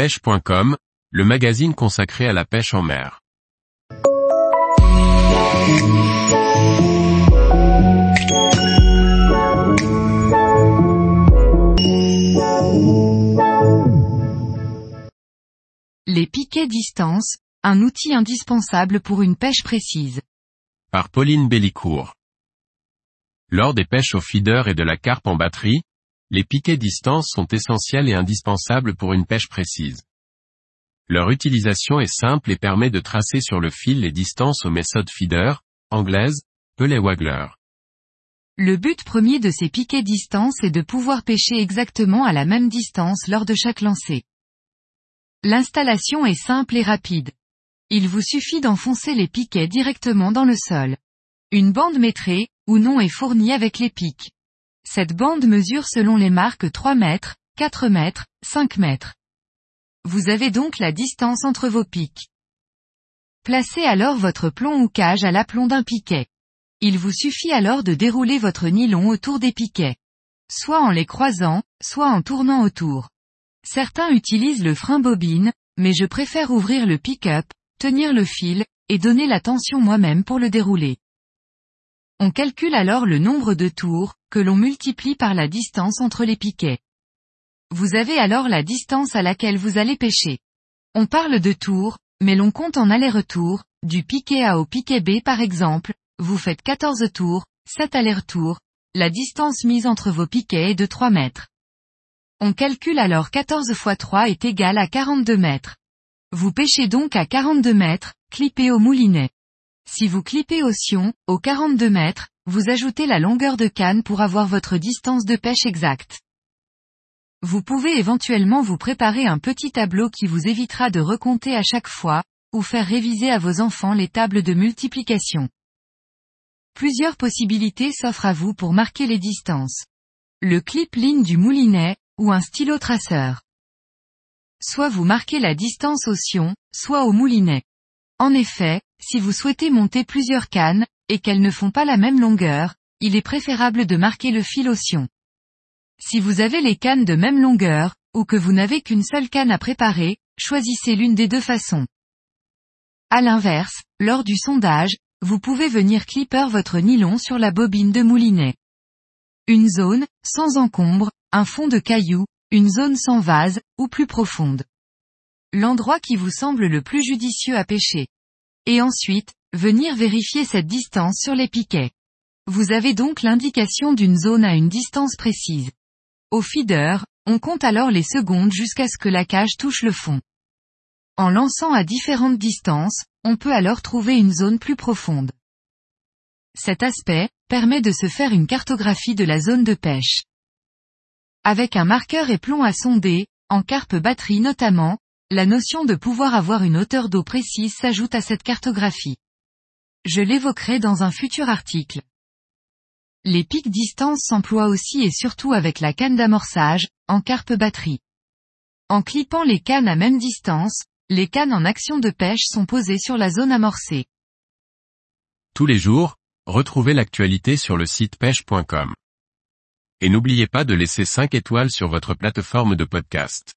pêche.com, le magazine consacré à la pêche en mer. Les piquets distance, un outil indispensable pour une pêche précise. Par Pauline Bellicourt. Lors des pêches au feeder et de la carpe en batterie, les piquets distance sont essentiels et indispensables pour une pêche précise. Leur utilisation est simple et permet de tracer sur le fil les distances aux méthodes feeder, anglaises, pellet waggler. Le but premier de ces piquets distance est de pouvoir pêcher exactement à la même distance lors de chaque lancer. L'installation est simple et rapide. Il vous suffit d'enfoncer les piquets directement dans le sol. Une bande métrée, ou non est fournie avec les pics. Cette bande mesure selon les marques 3 mètres, 4 mètres, 5 mètres. Vous avez donc la distance entre vos pics. Placez alors votre plomb ou cage à l'aplomb d'un piquet. Il vous suffit alors de dérouler votre nylon autour des piquets. Soit en les croisant, soit en tournant autour. Certains utilisent le frein bobine, mais je préfère ouvrir le pick-up, tenir le fil, et donner la tension moi-même pour le dérouler. On calcule alors le nombre de tours, que l'on multiplie par la distance entre les piquets. Vous avez alors la distance à laquelle vous allez pêcher. On parle de tours, mais l'on compte en aller-retour, du piquet A au piquet B par exemple, vous faites 14 tours, 7 allers-retours, la distance mise entre vos piquets est de 3 mètres. On calcule alors 14 fois 3 est égal à 42 mètres. Vous pêchez donc à 42 mètres, clippé au moulinet. Si vous clippez au sion, aux 42 mètres, vous ajoutez la longueur de canne pour avoir votre distance de pêche exacte. Vous pouvez éventuellement vous préparer un petit tableau qui vous évitera de recompter à chaque fois, ou faire réviser à vos enfants les tables de multiplication. Plusieurs possibilités s'offrent à vous pour marquer les distances. Le clip ligne du moulinet, ou un stylo traceur. Soit vous marquez la distance au sion, soit au moulinet. En effet, si vous souhaitez monter plusieurs cannes, et qu'elles ne font pas la même longueur, il est préférable de marquer le fil au sion. Si vous avez les cannes de même longueur, ou que vous n'avez qu'une seule canne à préparer, choisissez l'une des deux façons. À l'inverse, lors du sondage, vous pouvez venir clipper votre nylon sur la bobine de moulinet. Une zone, sans encombre, un fond de cailloux, une zone sans vase, ou plus profonde l'endroit qui vous semble le plus judicieux à pêcher. Et ensuite, venir vérifier cette distance sur les piquets. Vous avez donc l'indication d'une zone à une distance précise. Au feeder, on compte alors les secondes jusqu'à ce que la cage touche le fond. En lançant à différentes distances, on peut alors trouver une zone plus profonde. Cet aspect, permet de se faire une cartographie de la zone de pêche. Avec un marqueur et plomb à sonder, en carpe batterie notamment, la notion de pouvoir avoir une hauteur d'eau précise s'ajoute à cette cartographie. Je l'évoquerai dans un futur article. Les pics distance s'emploient aussi et surtout avec la canne d'amorçage, en carpe batterie. En clippant les cannes à même distance, les cannes en action de pêche sont posées sur la zone amorcée. Tous les jours, retrouvez l'actualité sur le site pêche.com. Et n'oubliez pas de laisser 5 étoiles sur votre plateforme de podcast.